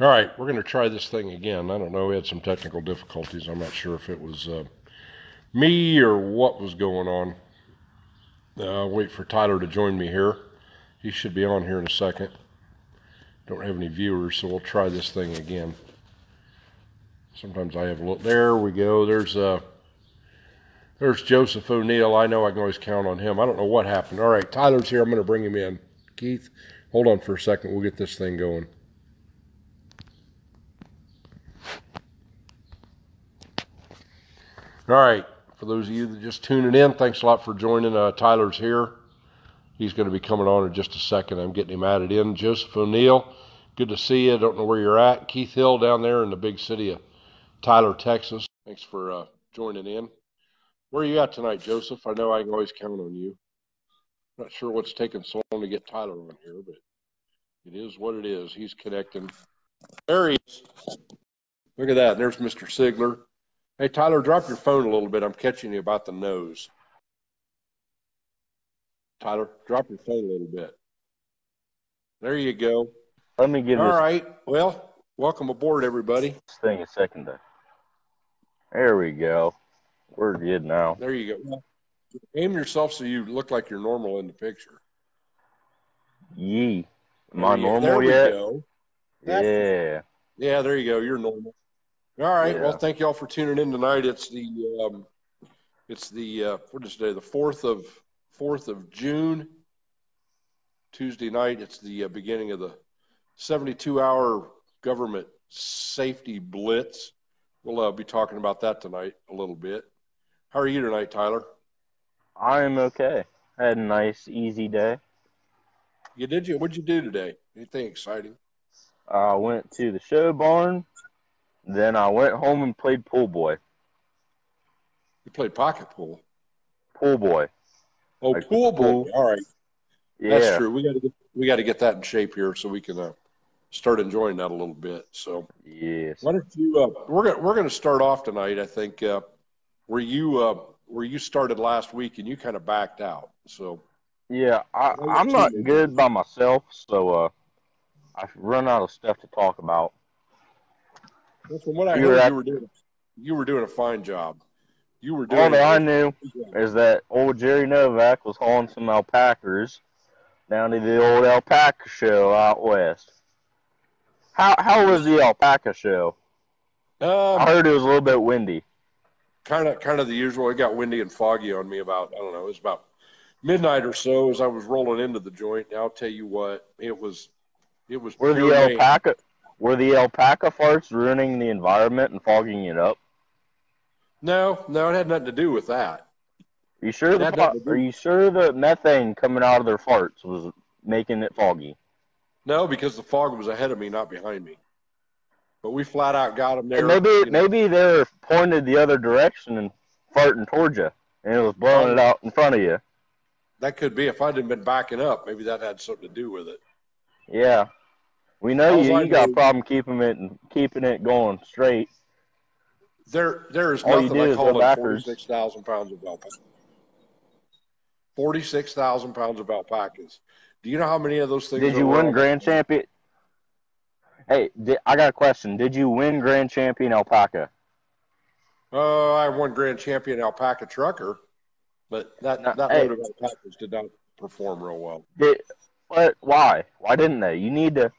All right, we're going to try this thing again. I don't know. We had some technical difficulties. I'm not sure if it was uh, me or what was going on. Uh, wait for Tyler to join me here. He should be on here in a second. Don't have any viewers, so we'll try this thing again. Sometimes I have a look. There we go. There's uh, there's Joseph O'Neill. I know I can always count on him. I don't know what happened. All right, Tyler's here. I'm going to bring him in. Keith, hold on for a second. We'll get this thing going. All right. For those of you that are just tuning in, thanks a lot for joining. Uh, Tyler's here. He's going to be coming on in just a second. I'm getting him added in. Joseph O'Neill, good to see you. I don't know where you're at. Keith Hill down there in the big city of Tyler, Texas. Thanks for uh, joining in. Where are you at tonight, Joseph? I know I can always count on you. Not sure what's taking so long to get Tyler on here, but it is what it is. He's connecting. There he is. Look at that. There's Mr. Sigler. Hey, Tyler, drop your phone a little bit. I'm catching you about the nose. Tyler, drop your phone a little bit. There you go. Let me get All this right. Well, welcome aboard, everybody. This thing a second there. There we go. We're good now. There you go. Aim yourself so you look like you're normal in the picture. Yee. Am I There you- normal yet? go. Yeah. Yeah, there you go. You're normal. All right. Yeah. Well, thank you all for tuning in tonight. It's the um, it's the uh, what is today? The fourth of fourth of June, Tuesday night. It's the uh, beginning of the 72 hour government safety blitz. We'll uh, be talking about that tonight a little bit. How are you tonight, Tyler? I'm okay. I had a nice, easy day. You did you? What'd you do today? Anything exciting? I went to the show barn. Then I went home and played pool boy. You played pocket pool. Pool boy. Oh, Like pool pool. boy. All right. Yeah. That's true. We got to get we got to get that in shape here so we can uh, start enjoying that a little bit. So Yes. why don't you? Uh, we're gonna we're gonna start off tonight. I think uh, where you uh, where you started last week and you kind of backed out. So Yeah. I, I'm not good by myself, so uh, I run out of stuff to talk about. Well, from what I You were heard, at- you were doing you were doing a fine job. You were doing. All that I knew is that old Jerry Novak was hauling some alpacas down to the old alpaca show out west. How how was the alpaca show? I Um, heard it was a little bit windy. kind of kind of the usual. It got windy and foggy on me about I don't know. It was about midnight or so as I was rolling into the joint. And I'll tell you what, it was it was Were the mayhem. Were the alpaca farts ruining the environment and fogging it up? No, no, it had nothing to do with that. Are you sure the are you sure the methane coming out of their farts was making it foggy? No, because the fog was ahead of me, not behind me. But we flat out got them there. And maybe you know. maybe they're pointed the other direction and farting towards you, and it was blowing it out in front of you. that could be if I'd have been backing up. Maybe that had something to do with it. Yeah, we know you. I You got a problem keeping it and keeping it going straight. There, there is All you nothing do like is go hauling forty-six thousand pounds of alpaca. Forty-six thousand pounds of alpacas. Do you know how many of those things? Did you win grand champion? Hey, di I got a question. Did you win grand champion alpaca? Uh, I won grand champion alpaca trucker, but that No, that hey. load of alpacas did not perform real well. Did what? Why? Why didn't they? You need to.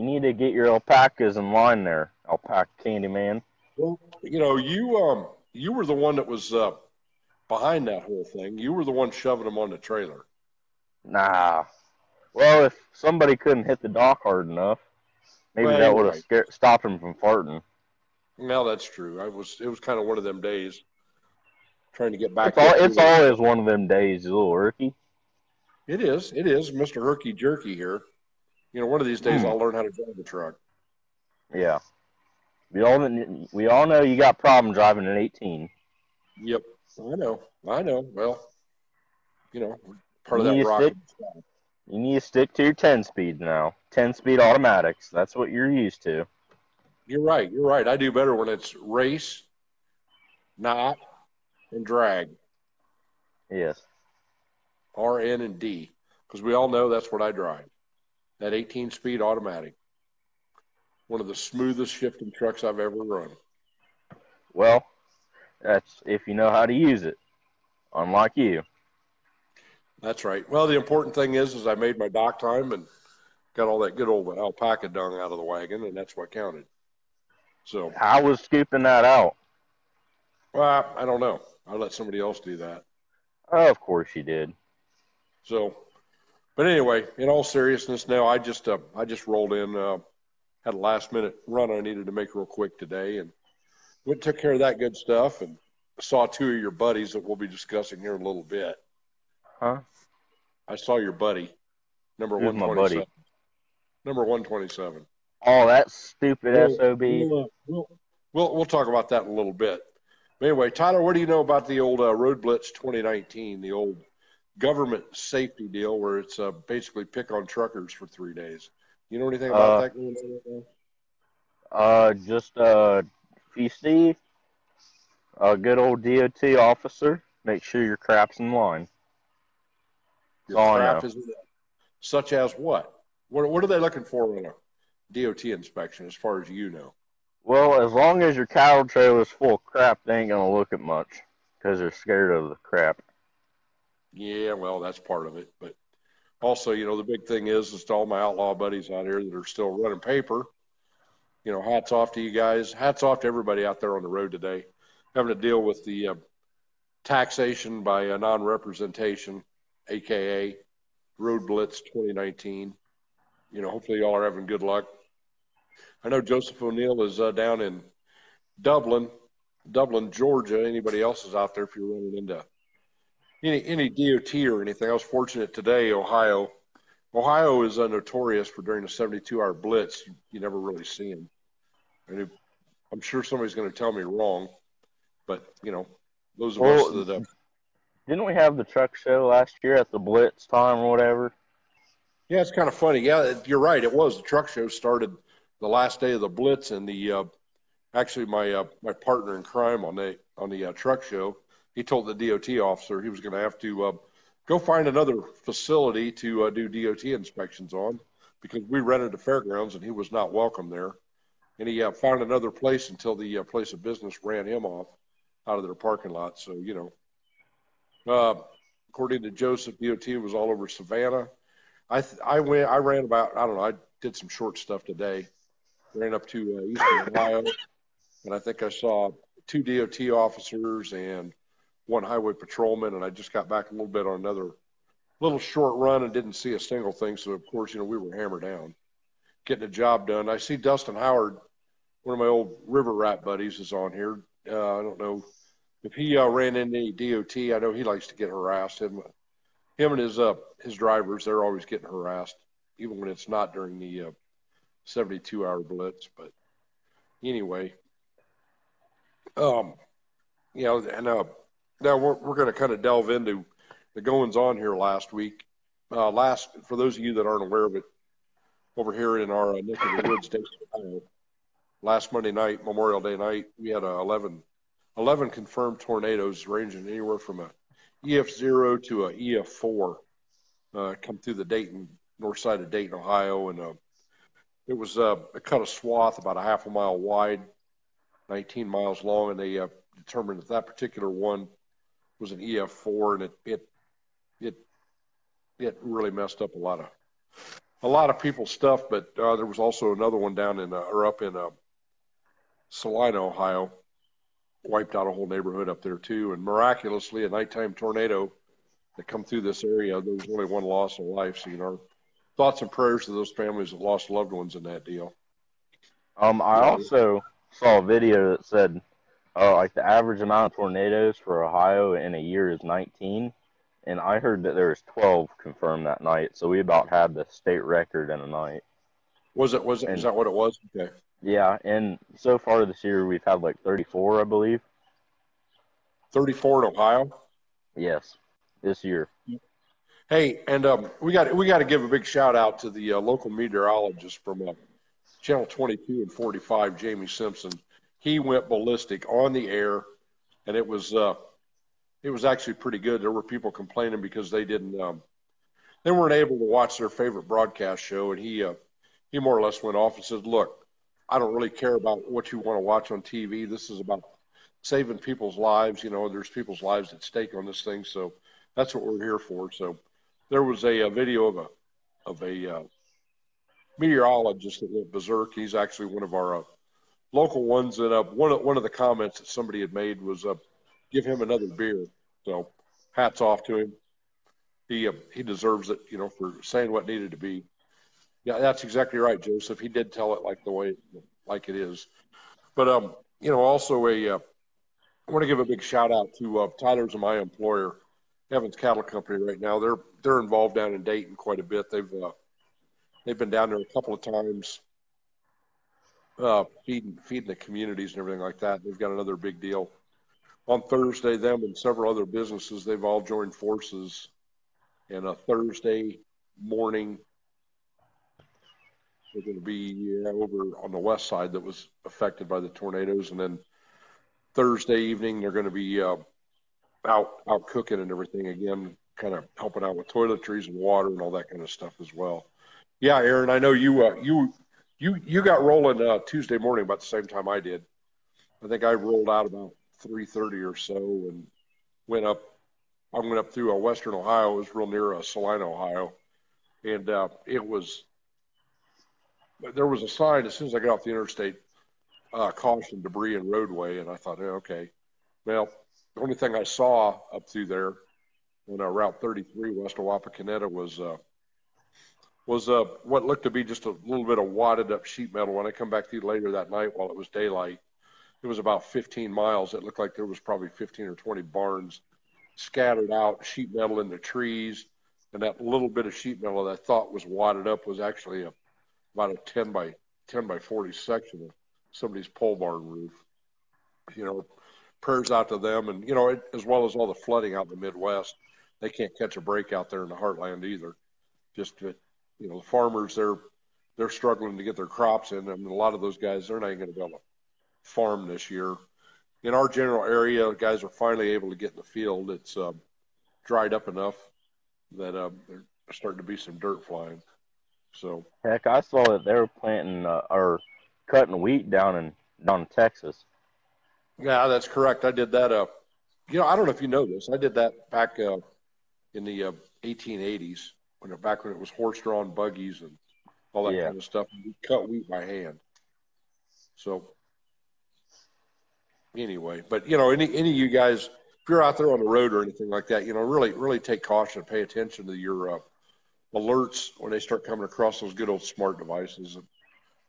You need to get your alpacas in line there, alpaca candy man. Well, you know, you um, you were the one that was uh, behind that whole thing. You were the one shoving them on the trailer. Nah. Well, if somebody couldn't hit the dock hard enough, maybe Well, that would have right. scared stopped him from farting. Well, that's true. I was. It was kind of one of them days. Trying to get back. It's, all, it's always one of them days, little Ricky. It is. It is, Mister Herky Jerky here. You know, one of these days Hmm. I'll learn how to drive the truck. Yeah. We all we all know you got problem driving an 18. Yep. I know. I know. Well, you know, part of You that need rock. stick- You need to stick to your 10 speed now. 10 speed automatics. That's what you're used to. You're right. You're right. I do better when it's race, not, and drag. Yes. R, N, and D, because we all know that's what I drive. That 18 speed automatic. one of the smoothest shifting trucks I've ever run. Well, that's if you know how to use it. Unlike you. That's right. Well, the important thing is, is I made my dock time and got all that good old alpaca dung out of the wagon, and that's what counted. So I was scooping that out? Well, I don't know. I'll let somebody else do that. Oh, of course you did. So, but anyway, in all seriousness, now I just uh, I just rolled in, uh, had a last minute run I needed to make real quick today, and went and took care of that good stuff, and saw two of your buddies that we'll be discussing here in a little bit. Huh? I saw your buddy, number Who's one my buddy? Number one twenty seven. Oh, that stupid We'll- SOB. We'll, uh, we'll, we'll we'll talk about that in a little bit. But anyway, Tyler, what do you know about the old uh, Road Blitz 2019, the old government safety deal where it's uh, basically pick on truckers for three days? You know anything about Uh, that going on? Uh, just uh, if you see a good old DOT officer, make sure your crap's in line. Your crap is such as what? What what are they looking for in a DOT inspection, as far as you know? Well, as long as your cattle trailer's full of crap, they ain't gonna look at much because they're scared of the crap. Yeah, well, that's part of it. But also, you know, the big thing is, is to all my outlaw buddies out here that are still running paper. You know, hats off to you guys. Hats off to everybody out there on the road today, having to deal with the uh, taxation by uh, non-representation, aka Road Blitz 2019. You know, hopefully y'all are having good luck. I know Joseph O'Neill is uh, down in Dublin, Dublin, Georgia. Anybody else is out there if you're running into any any DOT or anything. I was fortunate today, Ohio. Ohio is uh, notorious for during the 72 hour blitz, you, you never really see them. And it, I'm sure somebody's going to tell me wrong, but you know, those of us Well, that uh, Didn't we have the truck show last year at the Blitz time or whatever? Yeah, it's kind of funny. Yeah, you're right. It was the truck show started the last day of the blitz, and the uh, actually my uh, my partner in crime on the on the uh, truck show, he told the DOT officer he was going to have to uh, go find another facility to uh, do DOT inspections on because we rented the fairgrounds and he was not welcome there, and he uh, found another place until the uh, place of business ran him off out of their parking lot. So you know, uh, according to Joseph, DOT was all over Savannah. I th- I went I ran about I don't know I did some short stuff today. Ran up to uh, Eastern Ohio, and I think I saw two DOT officers and one highway patrolman, and I just got back a little bit on another little short run and didn't see a single thing. So of course you know we were hammered down, getting the job done. I see Dustin Howard, one of my old river rat buddies, is on here. Uh, I don't know if he uh, ran into any DOT. I know he likes to get harassed. Him, him and his uh his drivers, they're always getting harassed, even when it's not during the uh, 72 hour blitz. But anyway, um, you know, and uh, now we're we're going to kind of delve into the goings on here last week. Uh, last for those of you that aren't aware of it, over here in our uh, neck of the woods, Ohio, last Monday night, Memorial Day night, we had uh, 11, 11 confirmed tornadoes ranging anywhere from a EF zero to a EF four uh, come through the Dayton north side of Dayton, Ohio, and uh, it was uh, a cut of swath about a half a mile wide, 19 miles long, and they uh, determined that that particular one was an EF four, and it it it it really messed up a lot of a lot of people's stuff. But uh, there was also another one down in uh, or up in uh, Celina, Ohio, wiped out a whole neighborhood up there too. And miraculously, a nighttime tornado that come through this area, there was only one loss of life. So you know, thoughts and prayers to those families that lost loved ones in that deal. Um, I also saw a video that said, uh, like the average amount of tornadoes for Ohio in a year is 19, and I heard that there was 12 confirmed that night. So we about had the state record in a night. Was it? Was it? Is And- that what it was? Okay. Yeah, and so far this year we've had like 34, I believe. 34 in Ohio. Yes, this year. Hey, and um, we got we got to give a big shout out to the uh, local meteorologist from uh, Channel 22 and 45, Jamie Simpson. He went ballistic on the air, and it was uh, it was actually pretty good. There were people complaining because they didn't um, they weren't able to watch their favorite broadcast show, and he uh, he more or less went off and said, "Look, I don't really care about what you want to watch on TV. This is about saving people's lives. You know, there's people's lives at stake on this thing, so that's what we're here for. So there was a, a video of a of a uh, meteorologist that went berserk. He's actually one of our uh, local ones. And uh, one of one of the comments that somebody had made was, uh, "Give him another beer." So hats off to him. He uh, he deserves it, you know, for saying what needed to be. Yeah, that's exactly right, Joseph. He did tell it like the way like it is. But um, you know, also a uh, I want to give a big shout out to uh, Tyler's and my employer, Evans Cattle Company. Right now, they're they're involved down in Dayton quite a bit. They've uh, they've been down there a couple of times, uh, feeding feeding the communities and everything like that. They've got another big deal on Thursday. Them and several other businesses they've all joined forces, and a Thursday morning they're going to be over on the west side that was affected by the tornadoes, and then Thursday evening they're going to be uh, out out cooking and everything again, kind of helping out with toiletries and water and all that kind of stuff as well. Yeah, Aaron, I know you uh, you you you got rolling uh, Tuesday morning about the same time I did. I think I rolled out about three thirty or so and went up. I went up through uh, Western Ohio. It was real near uh, Celina, Ohio, and uh, it was. There was a sign as soon as I got off the interstate uh, caution debris and roadway, and I thought, okay. Well, the only thing I saw up through there on uh, Route 33 west of Wapakoneta was uh, was uh, what looked to be just a little bit of wadded up sheet metal. When I come back to you later that night while it was daylight, it was about 15 miles. It looked like there was probably 15 or 20 barns scattered out, sheet metal in the trees, and that little bit of sheet metal that I thought was wadded up was actually a, about a 10 by 10 by 40 section of somebody's pole barn roof. You know, prayers out to them, and you know, it, as well as all the flooding out in the Midwest. They can't catch a break out there in the heartland either. Just you know, the farmers they're they're struggling to get their crops in, I and a lot of those guys they're not even going to be able to farm this year. In our general area, guys are finally able to get in the field. It's um, dried up enough that uh, there's starting to be some dirt flying. So heck, I saw that they were planting uh, or cutting wheat down in down in Texas. Yeah, that's correct. I did that. Uh, you know, I don't know if you know this. I did that back uh, in the uh, 1880s when it, back when it was horse-drawn buggies and all that yeah. kind of stuff. We cut wheat by hand. So anyway, but you know, any any of you guys, if you're out there on the road or anything like that, you know, really really take caution, pay attention to your uh, alerts when they start coming across those good old smart devices.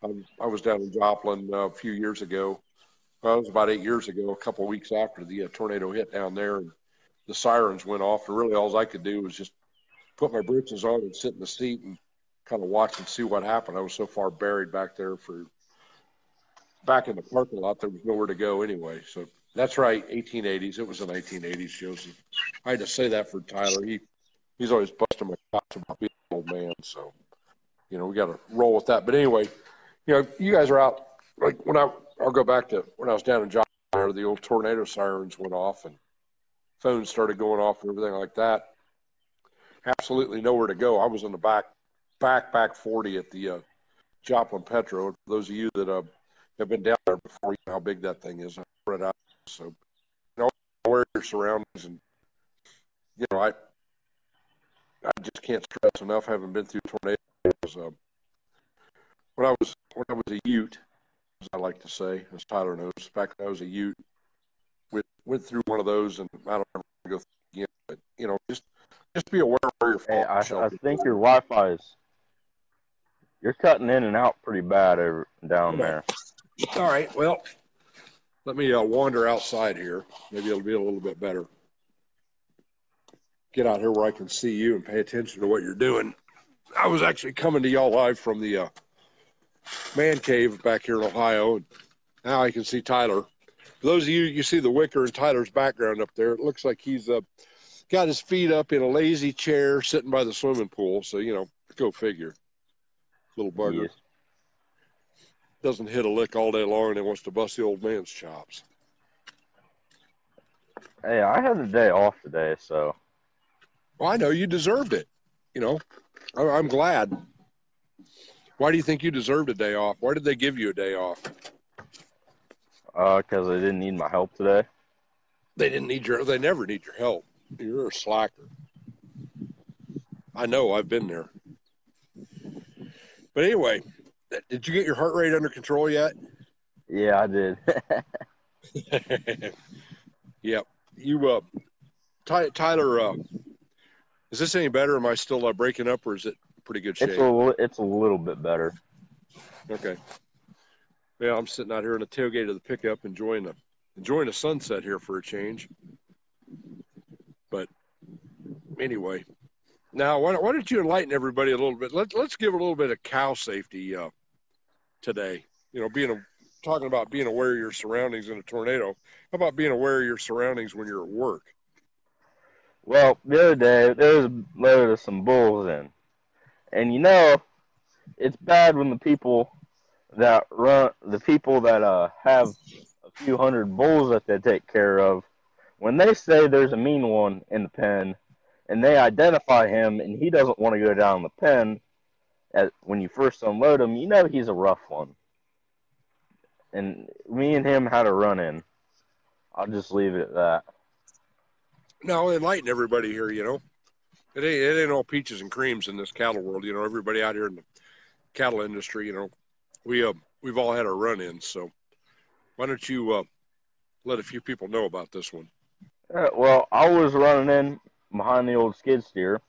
I was down in Joplin uh, a few years ago. Well, it was about eight years ago, a couple of weeks after the uh, tornado hit down there, and the sirens went off. And really, all I could do was just put my britches on and sit in the seat and kind of watch and see what happened. I was so far buried back there for back in the parking lot, there was nowhere to go anyway. So that's right, 1880s. It was the 1980s, Joseph. I had to say that for Tyler. He he's always busting my chops about being an old man. So you know we got to roll with that. But anyway you know, you guys are out. Like when I, I'll go back to when I was down in John, the old tornado sirens went off and phones started going off and everything like that. Absolutely nowhere to go. I was in the back, back, back 40 at the uh, Joplin Petro. For those of you that uh, have been down there before, you know how big that thing is. I spread out. So, you know, where your surroundings and, you know, I, I just can't stress enough having been through tornadoes. Uh, when I was when I was a Ute, as I like to say, as Tyler knows, back when I was a Ute, went went through one of those, and I don't ever go again. But you know, just just be aware where you're hey, I, I think your Wi-Fi is you're cutting in and out pretty bad over down there. All right, well, let me uh, wander outside here. Maybe it'll be a little bit better. Get out here where I can see you and pay attention to what you're doing. I was actually coming to y'all live from the uh, man cave back here in Ohio. And now I can see Tyler. For those of you, you see the wicker in Tyler's background up there. It looks like he's uh, got his feet up in a lazy chair sitting by the swimming pool. So, you know, go figure. Little bugger. Yes. Doesn't hit a lick all day long and he wants to bust the old man's chops. Hey, I had a day off today, so. Well, I know you deserved it. You know, I'm glad Why do you think you deserved a day off? Why did they give you a day off? Uh, because they didn't need my help today. They didn't need your. They never need your help. You're a slacker. I know. I've been there. But anyway, did you get your heart rate under control yet? Yeah, I did. yep. You, uh, Ty, Tyler, uh, is this any better? Am I still uh, breaking up, or is it pretty good shape? It's a it's a little bit better. Okay. Yeah, I'm sitting out here in the tailgate of the pickup, enjoying the enjoying the sunset here for a change. Anyway, now why, why don't you enlighten everybody a little bit? Let, let's give a little bit of cow safety uh, today. You know, being a, talking about being aware of your surroundings in a tornado. How about being aware of your surroundings when you're at work? Well, the other day there was a load of some bulls in, and you know, it's bad when the people that run, the people that uh have a few hundred bulls that they take care of, when they say there's a mean one in the pen, and they identify him, and he doesn't want to go down the pen, at, when you first unload him, you know he's a rough one. And me and him had a run in. I'll just leave it at that. No, enlighten everybody here. You know, it ain't it ain't all peaches and creams in this cattle world. You know, everybody out here in the cattle industry. You know, we uh we've all had our run-ins. So why don't you uh, let a few people know about this one? Uh, well, I was running in behind the old skid steer.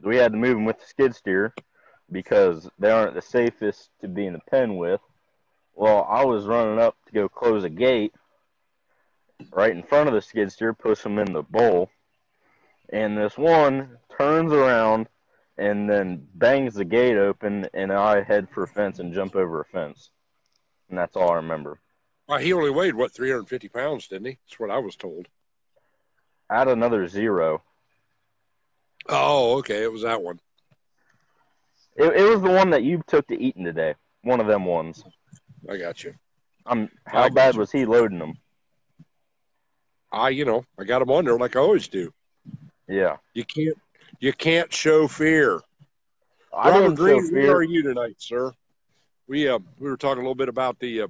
We, had to move them with the skid steer because they aren't the safest to be in the pen with. Well, I was running up to go close a gate right in front of the skid steer, push them in the bowl, and this one turns around and then bangs the gate open, and I head for a fence and jump over a fence. And that's all I remember. Well, he only weighed what 350 pounds, didn't he? That's what I was told. Add another zero. Oh, okay, it was that one. It, it was the one that you took to eating today. One of them ones. I got you. Um, how bad you. was he loading them? I, you know, I got him on there like I always do. Yeah. You can't, you can't show fear. I Robert Green, show where are you tonight, sir? We uh, we were talking a little bit about the uh,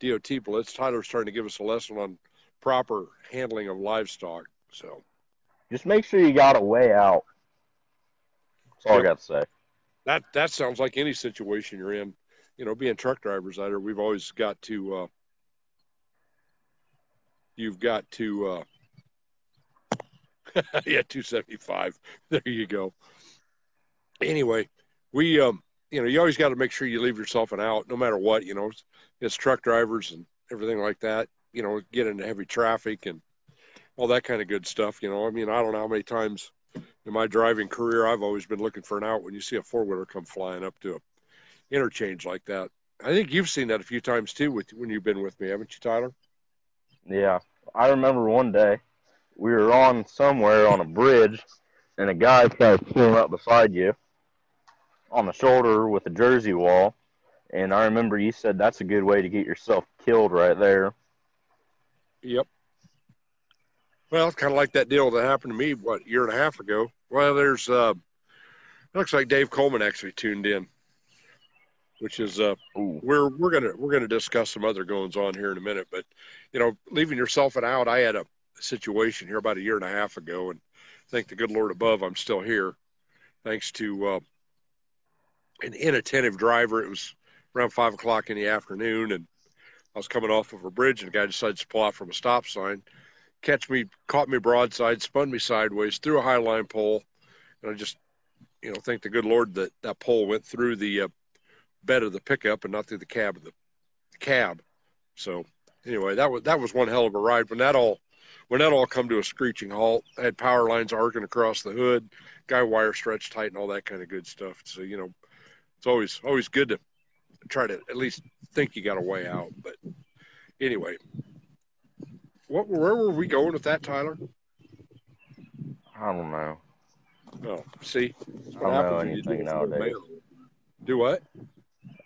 DOT blitz. Tyler's trying to give us a lesson on proper handling of livestock. So Just make sure you got a way out. That's all Yep. I got to say. that that sounds like any situation you're in. You know, being truck drivers either, we've always got to. Uh, you've got to. Uh, yeah, two seventy five. There you go. Anyway, we um, you know, you always got to make sure you leave yourself an out, no matter what. You know, it's, it's truck drivers and everything like that. You know, get into heavy traffic and all that kind of good stuff. You know, I mean, I don't know how many times in my driving career I've always been looking for an out when you see a four wheeler come flying up to a interchange like that. I think you've seen that a few times too with when you've been with me, haven't you, Tyler? Yeah. I remember one day we were on somewhere on a bridge, and a guy tried to pull up beside you on the shoulder with a jersey wall. And I remember you said that's a good way to get yourself killed right there. Yep. Well, it's kind of like that deal that happened to me what a year and a half ago. Well, there's uh, looks like Dave Coleman actually tuned in, which is uh, Ooh. we're we're gonna we're gonna discuss some other goings on here in a minute. But you know, leaving yourself an out, I had a situation here about a year and a half ago, and thank the good Lord above, I'm still here, thanks to uh, an inattentive driver. It was around five o'clock in the afternoon, and I was coming off of a bridge, and a guy decided to pull out from a stop sign, catch me, caught me broadside, spun me sideways threw a high line pole, and I just, you know, thank the good Lord that that pole went through the uh, bed of the pickup and not through the cab of the, the cab. So anyway, that was that was one hell of a ride. When that all when that all come to a screeching halt, I had power lines arcing across the hood, guy wire stretched tight, and all that kind of good stuff. So you know, it's always always good to try to at least think you got a way out. But anyway, what where were we going with that, Tyler? I don't know. Oh, see, I don't know when you do anything it nowadays. Do what?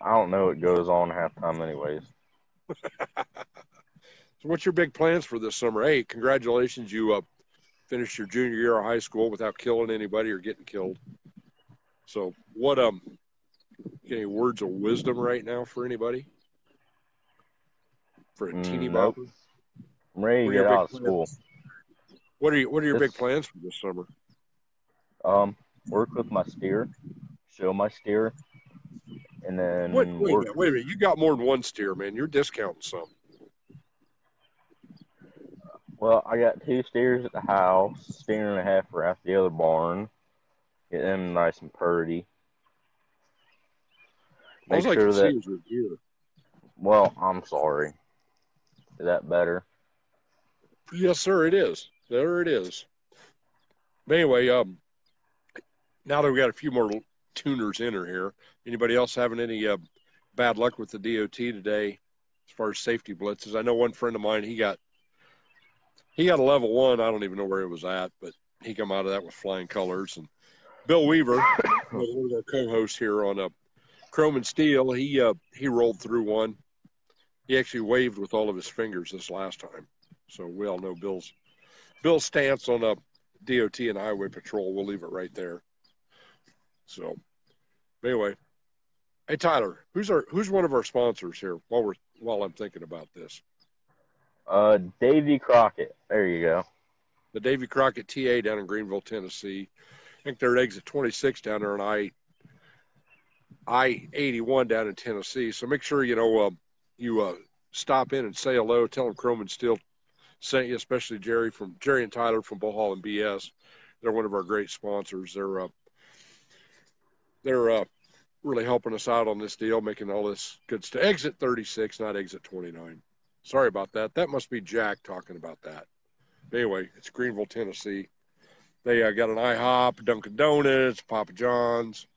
I don't know what goes on half time, anyways. So, what's your big plans for this summer? Hey, congratulations! You uh, finished your junior year of high school without killing anybody or getting killed. So, what um, any words of wisdom right now for anybody? For a Mm, teeny nope. I'm ready to get out of school. What are you What are your big plans for this summer? Um, work with my steer, show my steer, and then Wait, wait a work. minute. Wait a minute. You got more than one steer, man. You're discounting some. Well, I got two steers at the house, steer and a half for at the other barn. Get them nice and purdy. Make sure can that. Well, I'm sorry. Is that better? Yes, sir. It is. There it is. But anyway, um, now that we got a few more tuners in here, anybody else having any uh, bad luck with the DOT today as far as safety blitzes? I know one friend of mine. He got he got a level one. I don't even know where it was at, but he come out of that with flying colors. And Bill Weaver, one of our co-hosts here on uh, Chrome and Steel, he uh, he rolled through one. He actually waved with all of his fingers this last time. So we all know Bill's Bill's stance on a DOT and highway patrol. We'll leave it right there. So anyway, hey Tyler, who's our who's one of our sponsors here? While we're while I'm thinking about this, Uh, Davy Crockett. There you go. the Davy Crockett TA down in Greeneville, Tennessee. I think they're at exit 26 down there on I I 81 down in Tennessee. So make sure you know uh, you uh, stop in and say hello. Tell them Chrome and Steel especially Jerry from Jerry and Tyler from Bullhaulin' BS. They're one of our great sponsors. They're uh, they're uh, really helping us out on this deal, making all this good stuff. Exit 36, not exit 29. Sorry about that. That must be Jack talking about that. Anyway, it's Greeneville, Tennessee. They uh, got an IHOP, Dunkin' Donuts, Papa John's,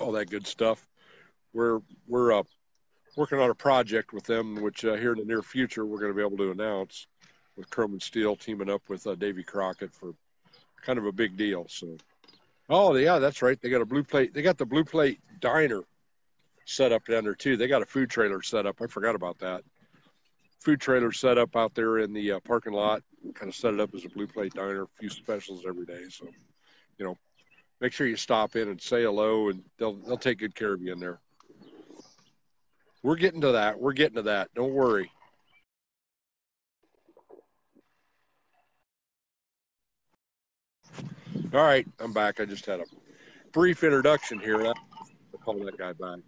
all that good stuff. We're we're uh, working on a project with them, which uh, here in the near future we're going to be able to announce with Chrome and Steel teaming up with uh, Davy Crockett for kind of a big deal. So, oh yeah, that's right. They got a blue plate. They got the blue plate diner set up down there too. They got a food trailer set up. I forgot about that. Food trailer set up out there in the uh, parking lot. Kind of set it up as a blue plate diner. A few specials every day. So, you know, make sure you stop in and say hello, and they'll they'll take good care of you in there. We're getting to that. We're getting to that. Don't worry. All right, I'm back. I just had a brief introduction here. I'll call that guy back.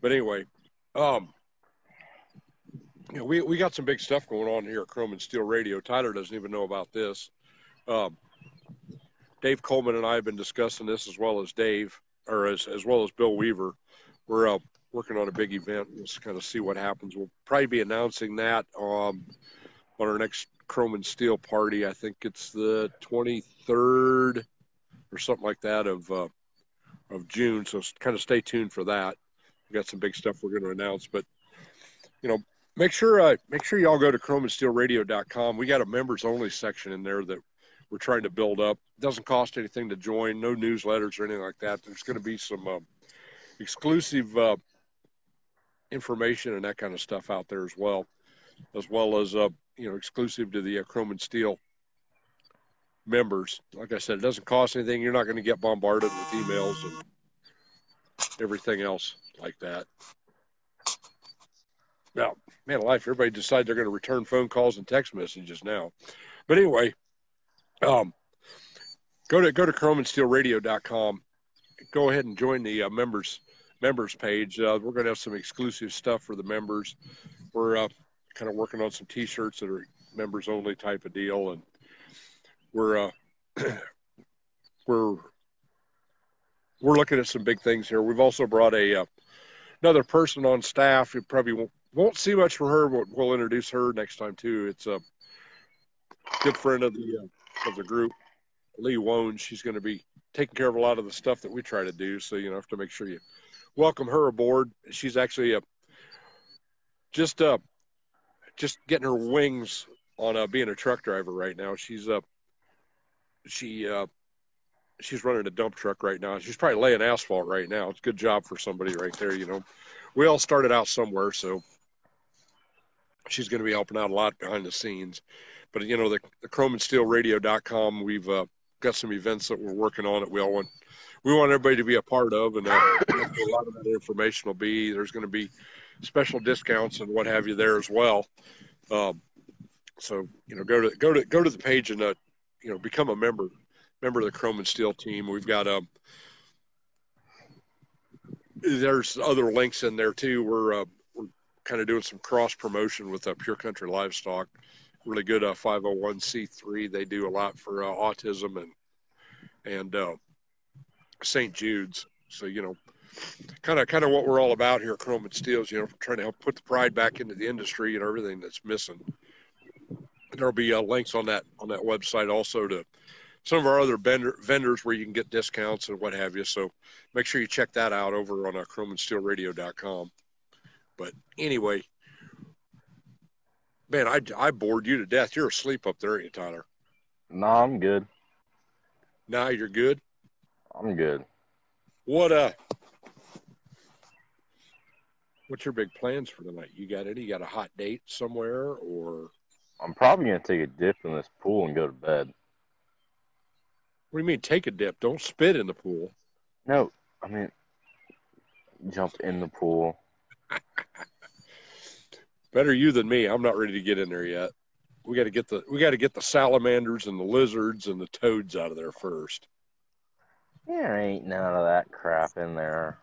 But anyway, um, you know, we we got some big stuff going on here at Chrome and Steel Radio. Tyler doesn't even know about this. Um, Dave Coleman and I have been discussing this as well as Dave, or as as well as Bill Weaver. We're uh, working on a big event. We'll kind of see what happens. We'll probably be announcing that um, on our next Chrome and Steel party. I think it's the 23rd or something like that of uh, of June. So kind of stay tuned for that. We got some big stuff we're going to announce, but you know, make sure uh, make sure y'all go to chromeandsteelradio.com. We got a members only section in there that we're trying to build up. It doesn't cost anything to join. No newsletters or anything like that. There's going to be some um, exclusive uh, information and that kind of stuff out there as well, as well as uh, you know exclusive to the uh, Chrome and Steel members. Like I said, it doesn't cost anything. You're not going to get bombarded with emails and everything else like that. Now, man, life, everybody decides they're going to return phone calls and text messages now. But anyway, um, go to go to chromeandsteelradio.com. Go ahead and join the uh, members members page. Uh, we're going to have some exclusive stuff for the members. We're uh, kind of working on some T-shirts that are members only type of deal, and we're uh, we're we're looking at some big things here. We've also brought a uh, another person on staff. You probably won't, won't see much from her, but we'll introduce her next time too. It's a good friend of the uh, of the group, Lee Wone. She's going to be taking care of a lot of the stuff that we try to do. So you know, have to make sure you welcome her aboard. She's actually uh, just uh, just getting her wings on uh, being a truck driver right now. She's uh, she uh, she's running a dump truck right now. She's probably laying asphalt right now. It's a good job for somebody right there. You know, we all started out somewhere, so she's going to be helping out a lot behind the scenes. But you know, the, the chromeandsteelradio.com, we've uh, got some events that we're working on that we all want We want everybody to be a part of, and uh, a lot of that information will be. There's going to be special discounts and what have you there as well. Um, so you know, go to go to go to the page and uh, you know become a member member of the Chrome and Steel team. We've got um, there's other links in there too. We're uh, we're kind of doing some cross promotion with uh, Pure Country Livestock. Really good uh, 501c3. They do a lot for uh, autism and and uh, St. Jude's. So you know, kind of kind of what we're all about here at Chrome and Steels. You know, trying to help put the pride back into the industry and everything that's missing. There'll be uh, links on that on that website also to some of our other vendor, vendors where you can get discounts and what have you. So make sure you check that out over on uh, chromeandsteelradio.com. But anyway, man, I, I bored you to death. You're asleep up there, aren't you, Tyler? No, I'm good. Now you're good. I'm good. What uh? What's your big plans for tonight? You got any? You got a hot date somewhere, or I'm probably gonna take a dip in this pool and go to bed. what do you mean? Take a dip. Don't spit in the pool. No, I mean jump in the pool. Better you than me. I'm not ready to get in there yet. We got to get the we got to get the salamanders and the lizards and the toads out of there first. There ain't none of that crap in there.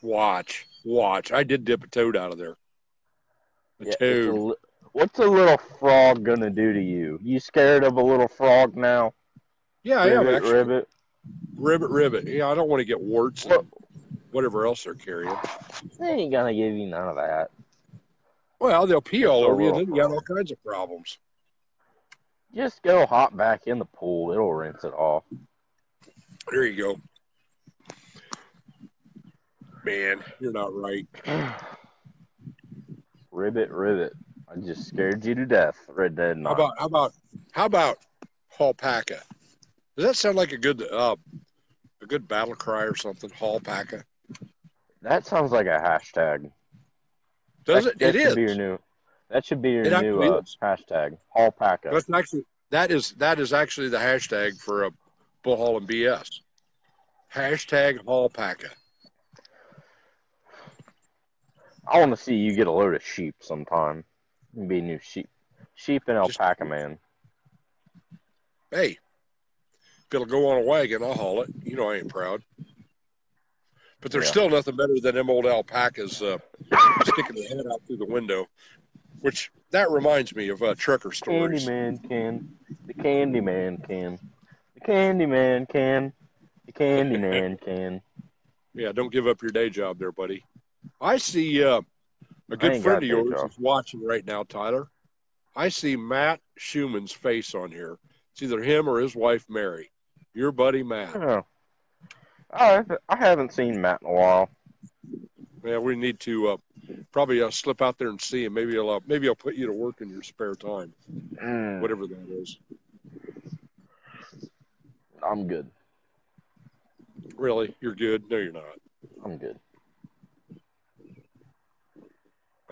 Watch, watch. I did dip a toad out of there. A Yeah, it's a toad. li- what's a little frog gonna do to you? You scared of a little frog now? yeah, I am ribbit, actually. ribbit. Ribbit, ribbit. Yeah, I don't want to get warts What? whatever else they're carrying. They ain't gonna give you none of that. Well, they'll pee all over you, and then you got all kinds of problems. Just go hop back in the pool. It'll rinse it off. There you go. Man, you're not right. ribbit, ribbit. I just scared you to death, Red Dead How about how about how about Alpaca? Does that sound like a good uh, a good battle cry or something? Alpaca. that sounds like a hashtag. Does that, it? That It should is. be your new. That should be your It new uh, hashtag. Alpaca. That's actually that is that is actually the hashtag for a Bullhaulin' BS. Hashtag Alpaca. I want to see you get a load of sheep sometime. Be a new sheep, sheep and Just- alpaca man. Hey, if it'll go on a wagon, I'll haul it. You know I ain't proud. But there's Yeah. still nothing better than them old alpacas uh, sticking their head out through the window. Which that reminds me of uh, trucker stories. Candyman can. The Candyman can. The Candyman can. The Candyman can. Yeah, don't give up your day job there, buddy. I see uh, a I good friend of yours job. is watching right now, Tyler. I see Matt Schumann's face on here. It's either him or his wife, Mary. Your buddy, Matt. Oh. I I haven't seen Matt in a while. Yeah, we need to uh, probably uh, slip out there and see him. Maybe I'll uh, maybe I'll put you to work in your spare time, Mm, whatever that is. I'm good. Really, you're good? No, you're not. I'm good.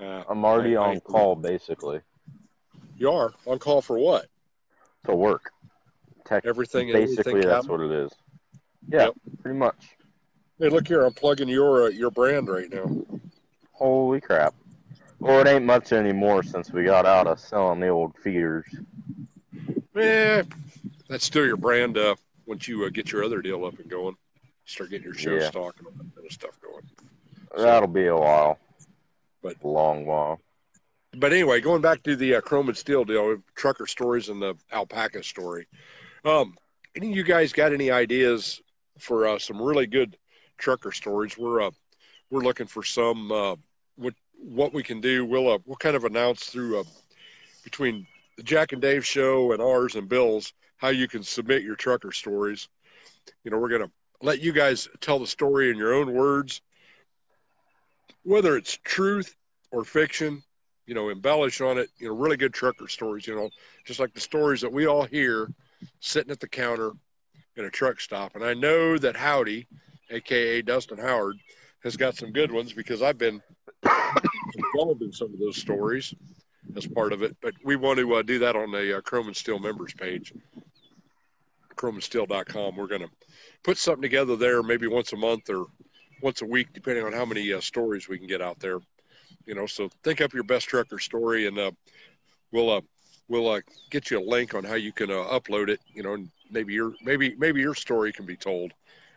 Uh, I'm already I- I- on call basically you are on call for what? to work. Tech, Everything basically, anything that's what it is. Yeah, Yep. pretty much. Hey, look here. I'm plugging your uh, your brand right now. Holy crap. Well, it ain't much anymore since we got out of selling the old feeders. Eh, that's still your brand. Uh, once you uh, get your other deal up and going, start getting your show Yeah. stock and all that kind of stuff going. That'll be a while. But- a long while. But anyway, going back to the uh, chrome and steel deal, trucker stories and the alpaca story. Um, any of you guys got any ideas for uh, some really good trucker stories? We're uh, we're looking for some uh, what what we can do. We'll uh, we'll kind of announce through uh, between the Jack and Dave show and ours and Bill's how you can submit your trucker stories. You know, we're gonna let you guys tell the story in your own words, whether it's truth or fiction you know, embellish on it, you know, really good trucker stories, you know, just like the stories that we all hear sitting at the counter in a truck stop. And I know that Howdy, aka Dustin Howard, has got some good ones because I've been involved in some of those stories as part of it. But we want to uh, do that on the uh, Chrome and Steel members page. chromeandsteel.com. We're going to put something together there, maybe once a month or once a week, depending on how many uh, stories we can get out there. You know, so think up your best trucker story, and uh, we'll uh, we'll uh, get you a link on how you can uh, upload it. You know, and maybe your maybe maybe your story can be told.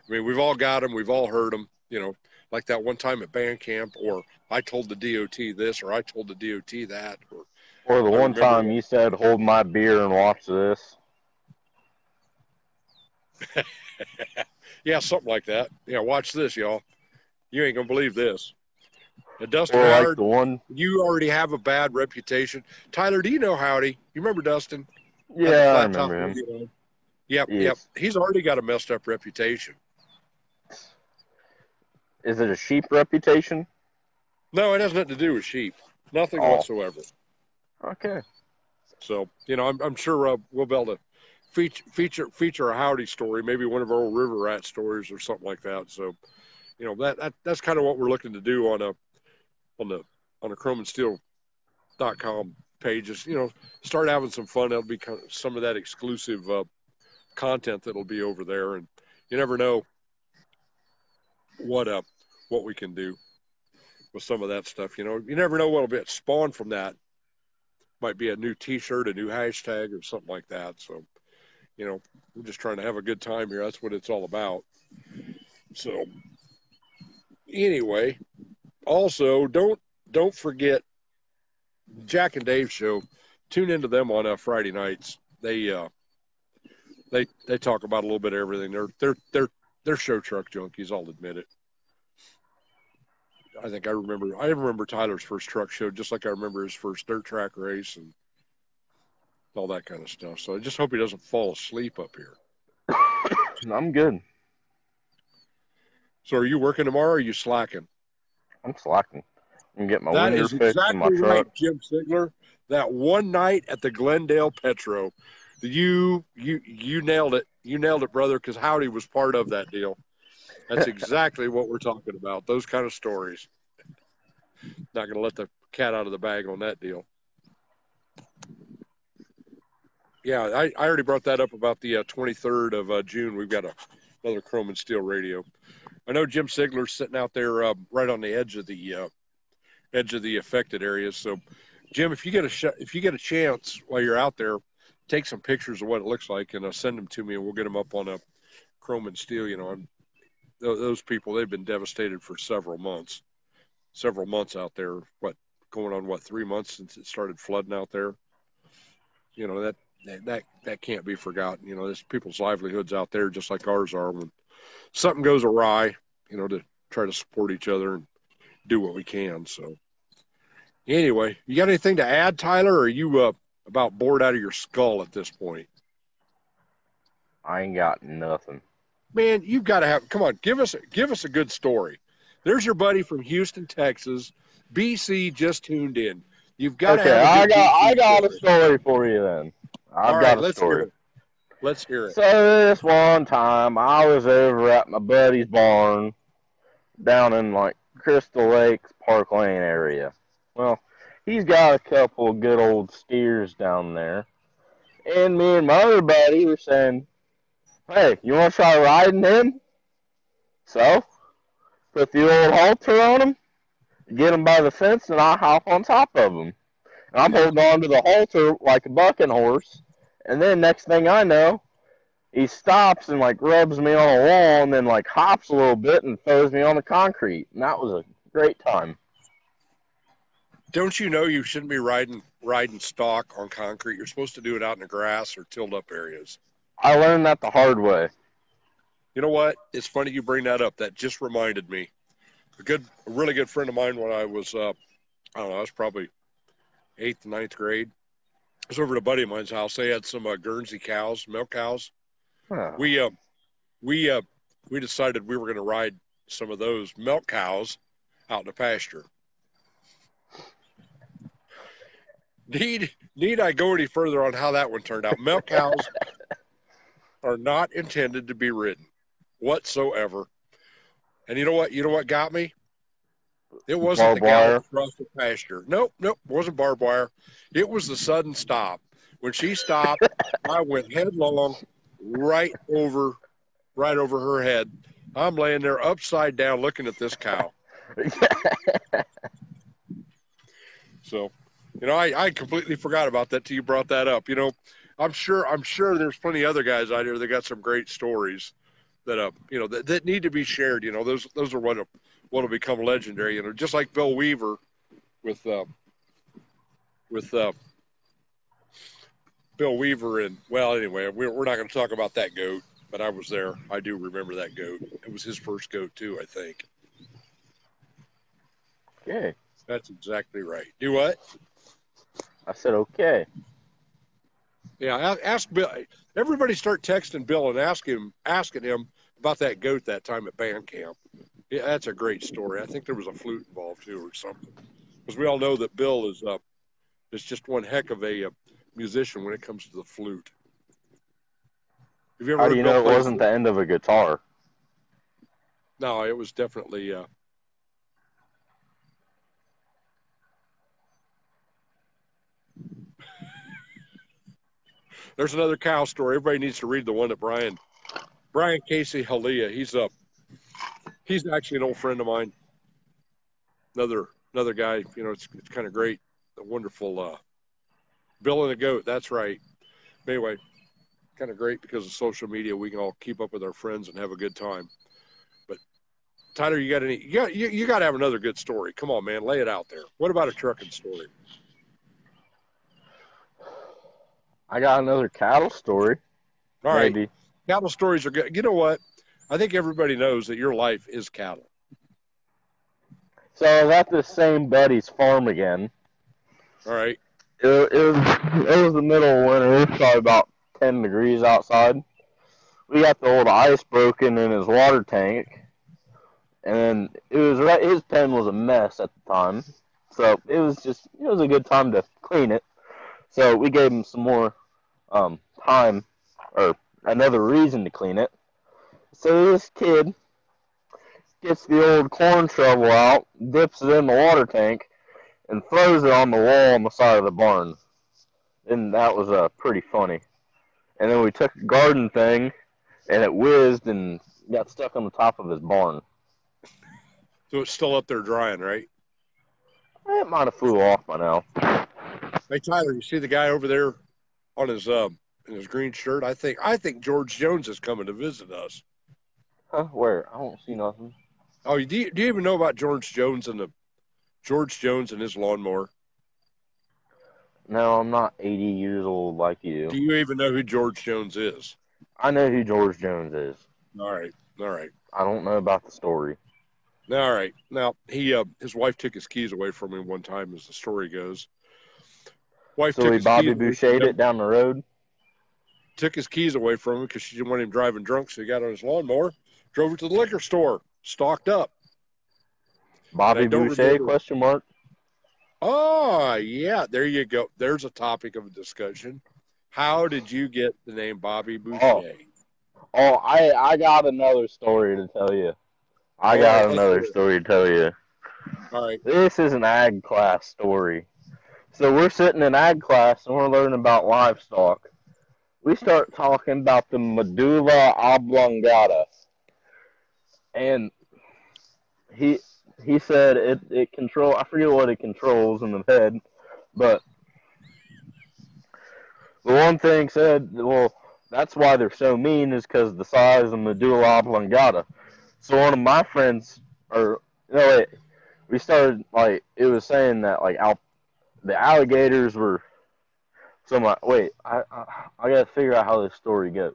I mean, we've all got them, we've all heard them. You know, like that one time at band camp, or I told the DOT this, or I told the DOT that, or Or the I one time you said, "Hold my beer and watch this." yeah, something like that. Yeah, watch this, y'all. You ain't gonna believe this. Dustin Or like Howard, the one, you already have a bad reputation. Tyler, do you know Howdy? You remember Dustin? yeah, I remember him. Yep, Yes. yep. He's already got a messed up reputation. Is it a sheep reputation? No, it has nothing to do with sheep. Nothing Oh. whatsoever. Okay. So, you know, I'm, I'm sure uh, we'll be able to feature feature feature a howdy story, maybe one of our old river rat stories or something like that. So, you know, that, that that's kind of what we're looking to do on a on the on the chrome and steel dot com pages. You know, start having some fun. That'll be kind of some of that exclusive uh, content that'll be over there, and you never know what uh what we can do with some of that stuff. You know, you never know what'll be spawned from that might be a new T-shirt, a new hashtag, or something like that. So, you know, we're just trying to have a good time here. That's what it's all about. So, anyway, also don't don't forget Jack and Dave show. Tune into them on uh, Friday nights. They uh, they they talk about a little bit of everything. They're they're they're they're show truck junkies. I'll admit it. I think I remember. I remember Tyler's first truck show, just like I remember his first dirt track race and all that kind of stuff. So I just hope he doesn't fall asleep up here. I'm good. So are you working tomorrow? or Are you slacking? I'm slacking. I'm getting my That fixed in my exactly truck. right, Jim Sigler. That one night at the Glendale Petro, you you you nailed it. You nailed it, brother. Because Howdy was part of that deal. That's exactly what we're talking about. Those kind of stories. Not going to let the cat out of the bag on that deal. Yeah, I, I already brought that up about the uh, 23rd of uh, June. We've got a, another Chrome and Steel radio. I know Jim Sigler's sitting out there uh, right on the edge of the uh, edge of the affected areas. So, Jim, if you get a sh- if you get a chance while you're out there, take some pictures of what it looks like and uh, send them to me, and we'll get them up on a Chrome and Steel. You know, th- those people they've been devastated for several months, several months out there. What going on? What three months since it started flooding out there? You know that that that, that can't be forgotten. You know, there's people's livelihoods out there just like ours are. When something goes awry, you know, to try to support each other and do what we can. So, anyway, you got anything to add, Tyler? Or are you uh, about bored out of your skull at this point? I ain't got nothing. Man, you've got to have. Come on, give us give us a good story. There's your buddy from Houston, Texas. BC just tuned in. You've got to okay, have. a I got I got a story. for you then. I've All got right, a story. Let's hear it. So this one time I was over at my buddy's barn down in like Crystal Lakes, Park Lane area. Well, he's got a couple of good old steers down there. And me and my other buddy were saying, Hey, you wanna try riding him? So put the old halter on him, get him by the fence and I hop on top of him. And I'm holding on to the halter like a bucking horse. And then next thing I know, he stops and like rubs me on a wall and then like hops a little bit and throws me on the concrete. And that was a great time. Don't you know you shouldn't be riding riding stock on concrete? You're supposed to do it out in the grass or tilled up areas. I learned that the hard way. You know what? It's funny you bring that up. That just reminded me. A good, a really good friend of mine when I was, uh, I don't know, I was probably eighth, ninth grade. I was over at a buddy of mine's house. They had some uh, Guernsey cows, milk cows. Huh. We, uh, we, uh, we decided we were going to ride some of those milk cows out in the pasture. Need need I go any further on how that one turned out? Milk cows are not intended to be ridden whatsoever. And you know what? You know what got me? It wasn't the gal across the pasture. Nope, nope, wasn't barbed wire. It was the sudden stop. When she stopped, I went headlong right over, right over her head. I'm laying there upside down looking at this cow. So, you know, I, I completely forgot about that till you brought that up. You know, I'm sure I'm sure there's plenty of other guys out here that got some great stories that uh you know that, that need to be shared. You know, those those are what what will become legendary. You know, just like Bill Weaver with uh, with uh, Bill Weaver and well, anyway, we're we're not going to talk about that goat, but I was there. I do remember that goat. It was his first goat too, I think. Okay. That's exactly right. Do what? I said okay. Yeah, ask Bill. Everybody start texting Bill and ask him, asking him about that goat that time at band camp. Yeah, that's a great story. I think there was a flute involved too, or something. Because we all know that Bill is uh, is just one heck of a uh, musician when it comes to the flute. Have you ever How do you know it wasn't flute? the end of a guitar? No, it was definitely uh, There's another cow story. Everybody needs to read the one that Brian, Brian Casey Halia. He's a, he's actually an old friend of mine. Another another guy. You know, it's it's kind of great. A wonderful uh, Bill and the goat. That's right. Anyway, kind of great because of social media. We can all keep up with our friends and have a good time. But Tyler, you got any? You got you, you got to have another good story. Come on, man, lay it out there. What about a trucking story? I got another cattle story. All right. Maybe. Cattle stories are good. You know what? I think everybody knows that your life is cattle. So I was at the same buddy's farm again. All right. It, it was it was the middle of winter. It was probably about ten degrees outside. We got the old ice broken in his water tank, and it was right. His pen was a mess at the time, so it was just it was a good time to clean it. So we gave him some more um, time or another reason to clean it. So this kid gets the old corn shovel out, dips it in the water tank, and throws it on the wall on the side of the barn. And that was uh, pretty funny. And then we took a garden thing, and it whizzed and got stuck on the top of his barn. So it's still up there drying, right? It might have flew off by now. Hey Tyler, you see the guy over there on his um in his green shirt? I think I think George Jones is coming to visit us. Huh? Where? I don't see nothing. Oh, do you, do you even know about George Jones and the George Jones and his lawnmower? No, I'm not 80 years old like you. Do you even know who George Jones is? I know who George Jones is. All right, all right. I don't know about the story. All right. Now he, uh, his wife took his keys away from him one time, as the story goes. Wife so took he Bobby Boucher it down the road. Took his keys away from him because she didn't want him driving drunk, so he got on his lawnmower, drove it to the liquor store, stocked up. Bobby Boucher? Question mark. Oh yeah, there you go. There's a topic of discussion. How did you get the name Bobby Boucher? Oh, oh I I got another story to tell you. I got another story to tell you. All right. This is an ag class story. So we're sitting in ag class and we're learning about livestock. We start talking about the medulla oblongata. And he he said it, it control I forget what it controls in the head, but the one thing said, well, that's why they're so mean is because the size of medulla oblongata. So one of my friends, or no wait, we started like it was saying that like al- the alligators were. So my wait, I, I I gotta figure out how this story goes.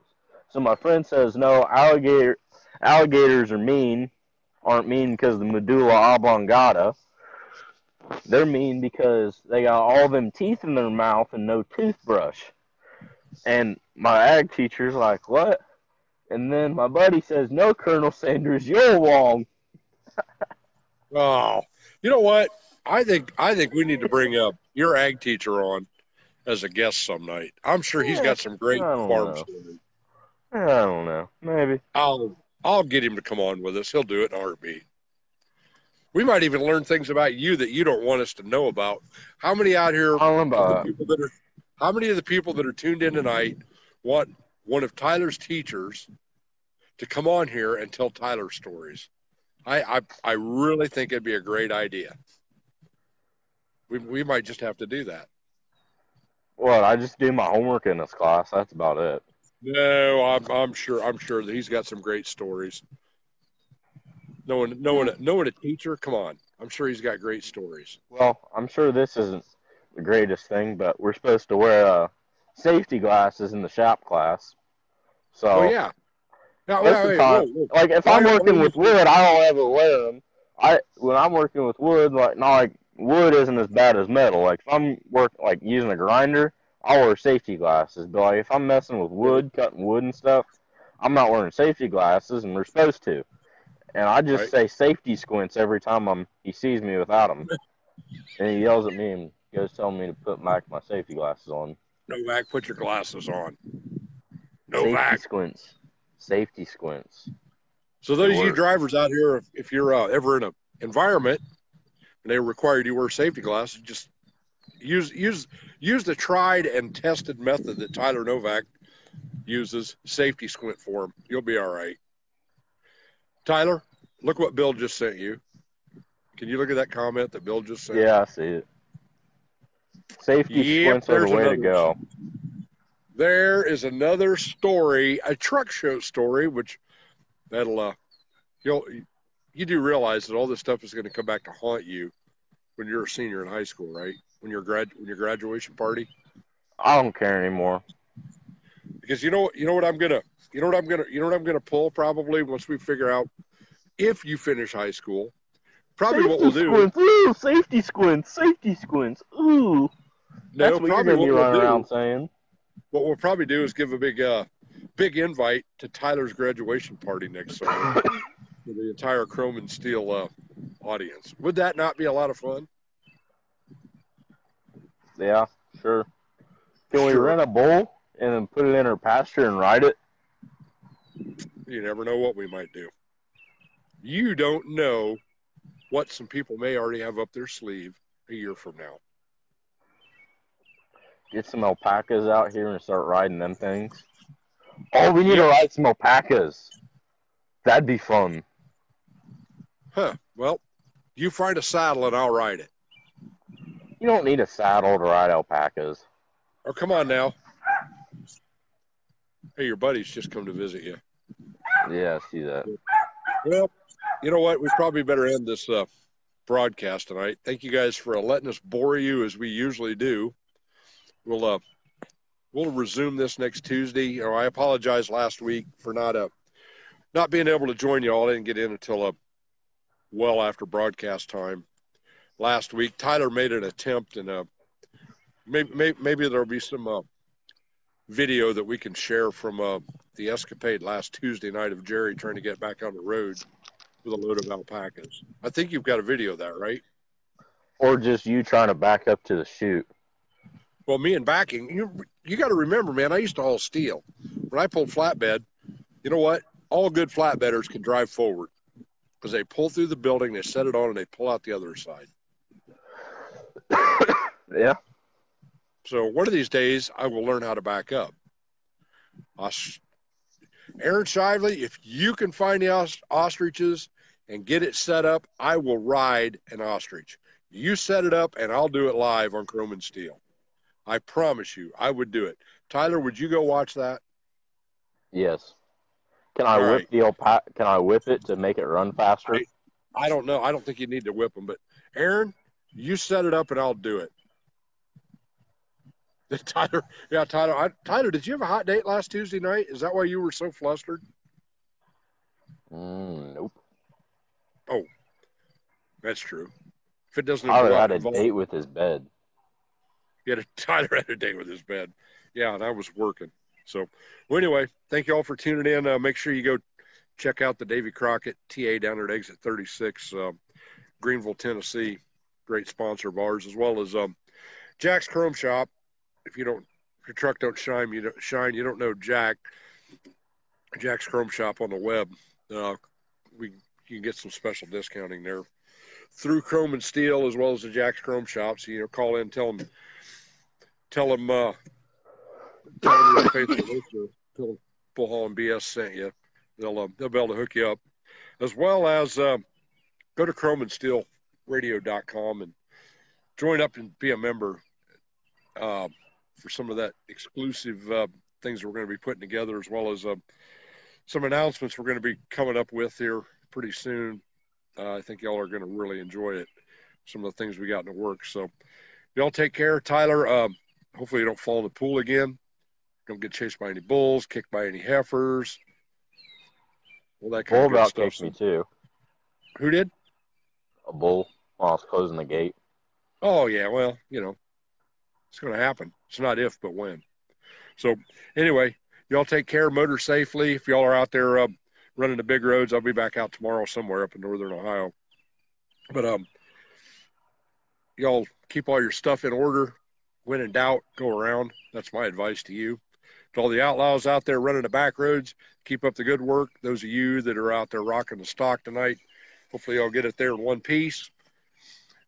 So my friend says no, alligator alligators are mean, aren't mean because the medulla oblongata. They're mean because they got all them teeth in their mouth and no toothbrush. And my ag teacher's like, what? And then my buddy says, no, Colonel Sanders, you're wrong. oh, you know what? I think I think we need to bring up your ag teacher on as a guest some night. I'm sure he's got some great farm. I don't know. Maybe I'll I'll get him to come on with us. He'll do it in a heartbeat. We might even learn things about you that you don't want us to know about. How many out here? About people that are, how many of the people that are tuned in tonight want one of Tyler's teachers to come on here and tell Tyler stories. I, I I really think it'd be a great idea. We we might just have to do that. Well, I just do my homework in this class. That's about it. No, I'm I'm sure I'm sure that he's got some great stories. Knowing knowing knowing a teacher, come on. I'm sure he's got great stories. Well, I'm sure this isn't the greatest thing, but we're supposed to wear uh, safety glasses in the shop class. So Oh yeah. Wait, wait, whoa, whoa. like if Why- I'm working with wood, I don't ever wear them. I when I'm working with wood, like not like wood isn't as bad as metal. Like if I'm work like using a grinder, I'll wear safety glasses. But like if I'm messing with wood, cutting wood and stuff, I'm not wearing safety glasses, and we're supposed to. And I just Right. say safety squints every time I'm he sees me without them, and he yells at me and goes telling me to put back my safety glasses on. Novak, put your glasses on. No, safety squints. Safety squints. So those of you drivers out here, if, if you're uh, ever in an environment and they require you to wear safety glasses, just use use use the tried and tested method that Tyler Novak uses. Safety squint for him. You'll be all right. Tyler, look what Bill just sent you. Can you look at that comment that Bill just sent? Yeah, I see it. Safety Yep, squints are the way to go. There is another story, a truck show story, which that'll uh, you'll you do realize that all this stuff is going to come back to haunt you when you're a senior in high school, right? When you're grad when your graduation party, I don't care anymore. because you know you know what I'm gonna you know what I'm gonna you know what I'm gonna pull probably once we figure out if you finish high school. Probably safety what we'll do. Squints. Ooh, safety squints. Safety squints. Ooh. No, That's what you're probably what we'll running do. saying. What we'll probably do is give a big uh big invite to Tyler's graduation party next summer. for the entire Chrome and Steel uh, audience. Would that not be a lot of fun? Yeah, sure. Can we Sure. rent a bull and then put it in our pasture and ride it? You never know what we might do. You don't know what some people may already have up their sleeve a year from now. Get some alpacas out here and start riding them things. Oh, oh we need to ride some alpacas. That'd be fun. Huh. Well, you find a saddle and I'll ride it. You don't need a saddle to ride alpacas. Or come on now. Hey, your buddies just come to visit you. Yeah, I see that. Well, you know what? We probably better end this uh, broadcast tonight. Thank you guys for uh, letting us bore you as we usually do. We'll uh, we'll resume this next Tuesday. You know, I apologize last week for not uh, not being able to join you all. I didn't get in until uh, well after broadcast time last week. Tyler made an attempt, and uh, maybe maybe, maybe there'll be some uh, video that we can share from uh, the escapade last Tuesday night of Jerry trying to get back on the road with a load of alpacas. I think you've got a video of that, right? Or just you trying to back up to the chute. Well, me and backing, you you got to remember, man. I used to haul steel. When I pulled flatbed, you know what? All good flatbedders can drive forward because they pull through the building, they set it on, and they pull out the other side. Yeah. So one of these days, I will learn how to back up. Aaron Shively, if you can find the os- ostriches and get it set up, I will ride an ostrich. You set it up, and I'll do it live on Chrome and Steel. I promise you, I would do it. Tyler, would you go watch that? Yes. Can I All whip right. the alpaca? Can I whip it to make it run faster? Right. I don't know. I don't think you need to whip them, but Aaron, you set it up, and I'll do it. Tyler, yeah, Tyler. I, Tyler, did you have a hot date last Tuesday night? Is that why you were so flustered? Mm, nope. Oh, that's true. If it doesn't Tyler had a involve- date with his bed. a Tyler had a date with his bed. Yeah, and I was working. So, well, anyway, thank you all for tuning in. Uh, make sure you go check out the Davy Crockett TA down at exit 36, uh, Greeneville, Tennessee. Great sponsor of ours, as well as um, Jack's Chrome Shop. If you don't, if your truck don't shine, you don't shine. You don't know Jack. Jack's Chrome Shop on the web. Uh, we you can get some special discounting there through Chrome and Steel as well as the Jack's Chrome Shops. You know, call in, tell them, tell them, uh, tell them you're Bull, Bull and BS sent you. They'll uh, they'll be able to hook you up, as well as uh, go to Chrome and join up and be a member uh, for some of that exclusive uh, things we're going to be putting together, as well as uh, some announcements we're going to be coming up with here pretty soon. Uh, I think y'all are going to really enjoy it. Some of the things we got in the works. So y'all take care, Tyler. Um, hopefully you don't fall in the pool again. Don't get chased by any bulls, kicked by any heifers. Well, that kind Bull of about stuff. kicked me too. Who did? A bull while I was closing the gate. Oh yeah, well, you know, it's going to happen. It's not if, but when. So anyway, y'all take care, motor safely. If y'all are out there uh, running the big roads, I'll be back out tomorrow somewhere up in northern Ohio. But um, y'all keep all your stuff in order. When in doubt, go around. That's my advice to you. To all the outlaws out there running the back roads, keep up the good work. Those of you that are out there rocking the stock tonight, hopefully y'all get it there in one piece.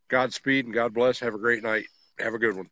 Godspeed and God bless. Have a great night. Have a good one.